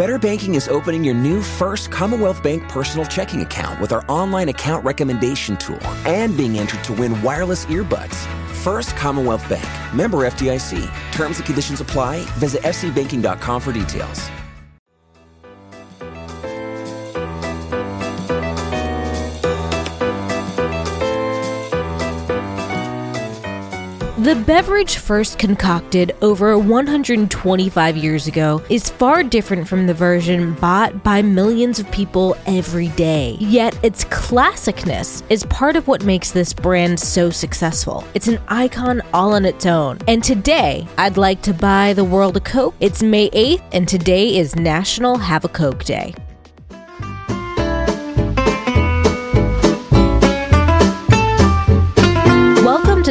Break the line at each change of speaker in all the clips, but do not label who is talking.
Better Banking is opening your new first Commonwealth Bank personal checking account with our online account recommendation tool and being entered to win wireless earbuds. First Commonwealth Bank, member FDIC. Terms and conditions apply. Visit fcbanking.com for details.
The beverage first concocted over 125 years ago is far different from the version bought by millions of people every day. Yet its classicness is part of what makes this brand so successful. It's an icon all on its own. And today, I'd like to buy the world a Coke. It's May 8th, and today is National Have a Coke Day.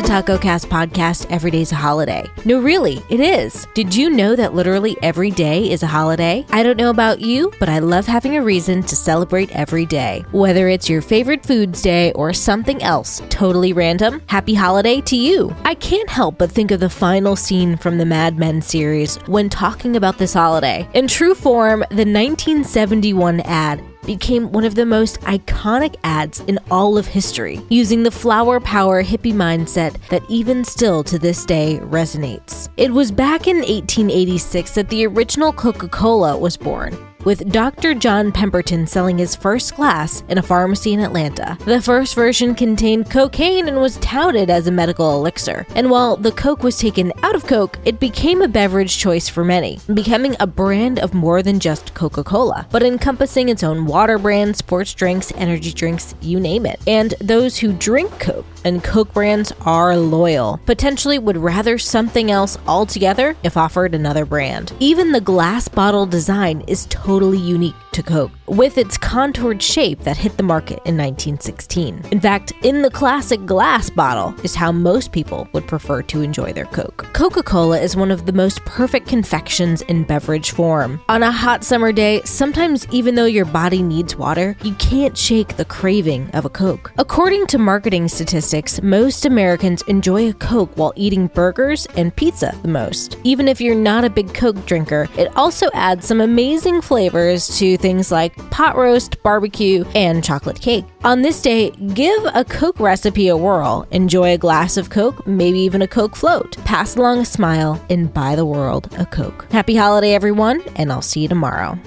To Taco Cast Podcast Every Day's a Holiday. No, really, it is. Did you know that literally every day is a holiday? I don't know about you, but I love having a reason to celebrate every day. Whether it's your favorite foods day or something else totally random, happy holiday to you. I can't help but think of the final scene from the Mad Men series when talking about this holiday. In true form, the 1971 ad became one of the most iconic ads in all of history, using the flower power hippie mindset that even still to this day resonates. It was back in 1886 that the original Coca Cola was born with Dr. John Pemberton selling his first glass in a pharmacy in Atlanta. The first version contained cocaine and was touted as a medical elixir. And while the Coke was taken out of Coke, it became a beverage choice for many, becoming a brand of more than just Coca Cola, but encompassing its own water brand, sports drinks, energy drinks, you name it. And those who drink Coke and Coke brands are loyal, potentially would rather something else altogether if offered another brand. Even the glass bottle design is totally unique to Coke, with its contoured shape that hit the market in 1916. In fact, in the classic glass bottle is how most people would prefer to enjoy their Coke. Coca Cola is one of the most perfect confections in beverage form. On a hot summer day, sometimes even though your body needs water, you can't shake the craving of a Coke. According to marketing statistics, most Americans enjoy a Coke while eating burgers and pizza the most. Even if you're not a big Coke drinker, it also adds some amazing flavors to things like pot roast, barbecue, and chocolate cake. On this day, give a Coke recipe a whirl, enjoy a glass of Coke, maybe even a Coke float, pass along a smile, and buy the world a Coke. Happy holiday, everyone, and I'll see you tomorrow.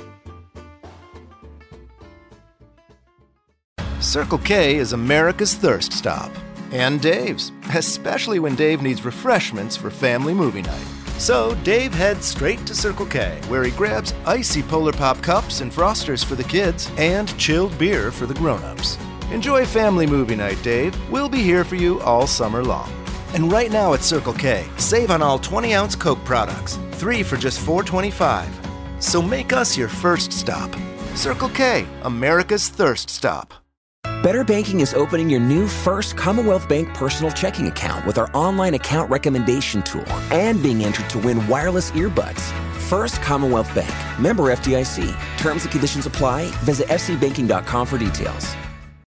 Circle K is America's thirst stop. And Dave's, especially when Dave needs refreshments for family movie night. So Dave heads straight to Circle K, where he grabs icy Polar Pop cups and frosters for the kids and chilled beer for the grown-ups. Enjoy family movie night, Dave. We'll be here for you all summer long. And right now at Circle K, save on all 20 ounce Coke products, three for just $4.25. So make us your first stop. Circle K, America's thirst stop.
Better Banking is opening your new first Commonwealth Bank personal checking account with our online account recommendation tool and being entered to win wireless earbuds. First Commonwealth Bank, member FDIC. Terms and conditions apply. Visit fcbanking.com for details.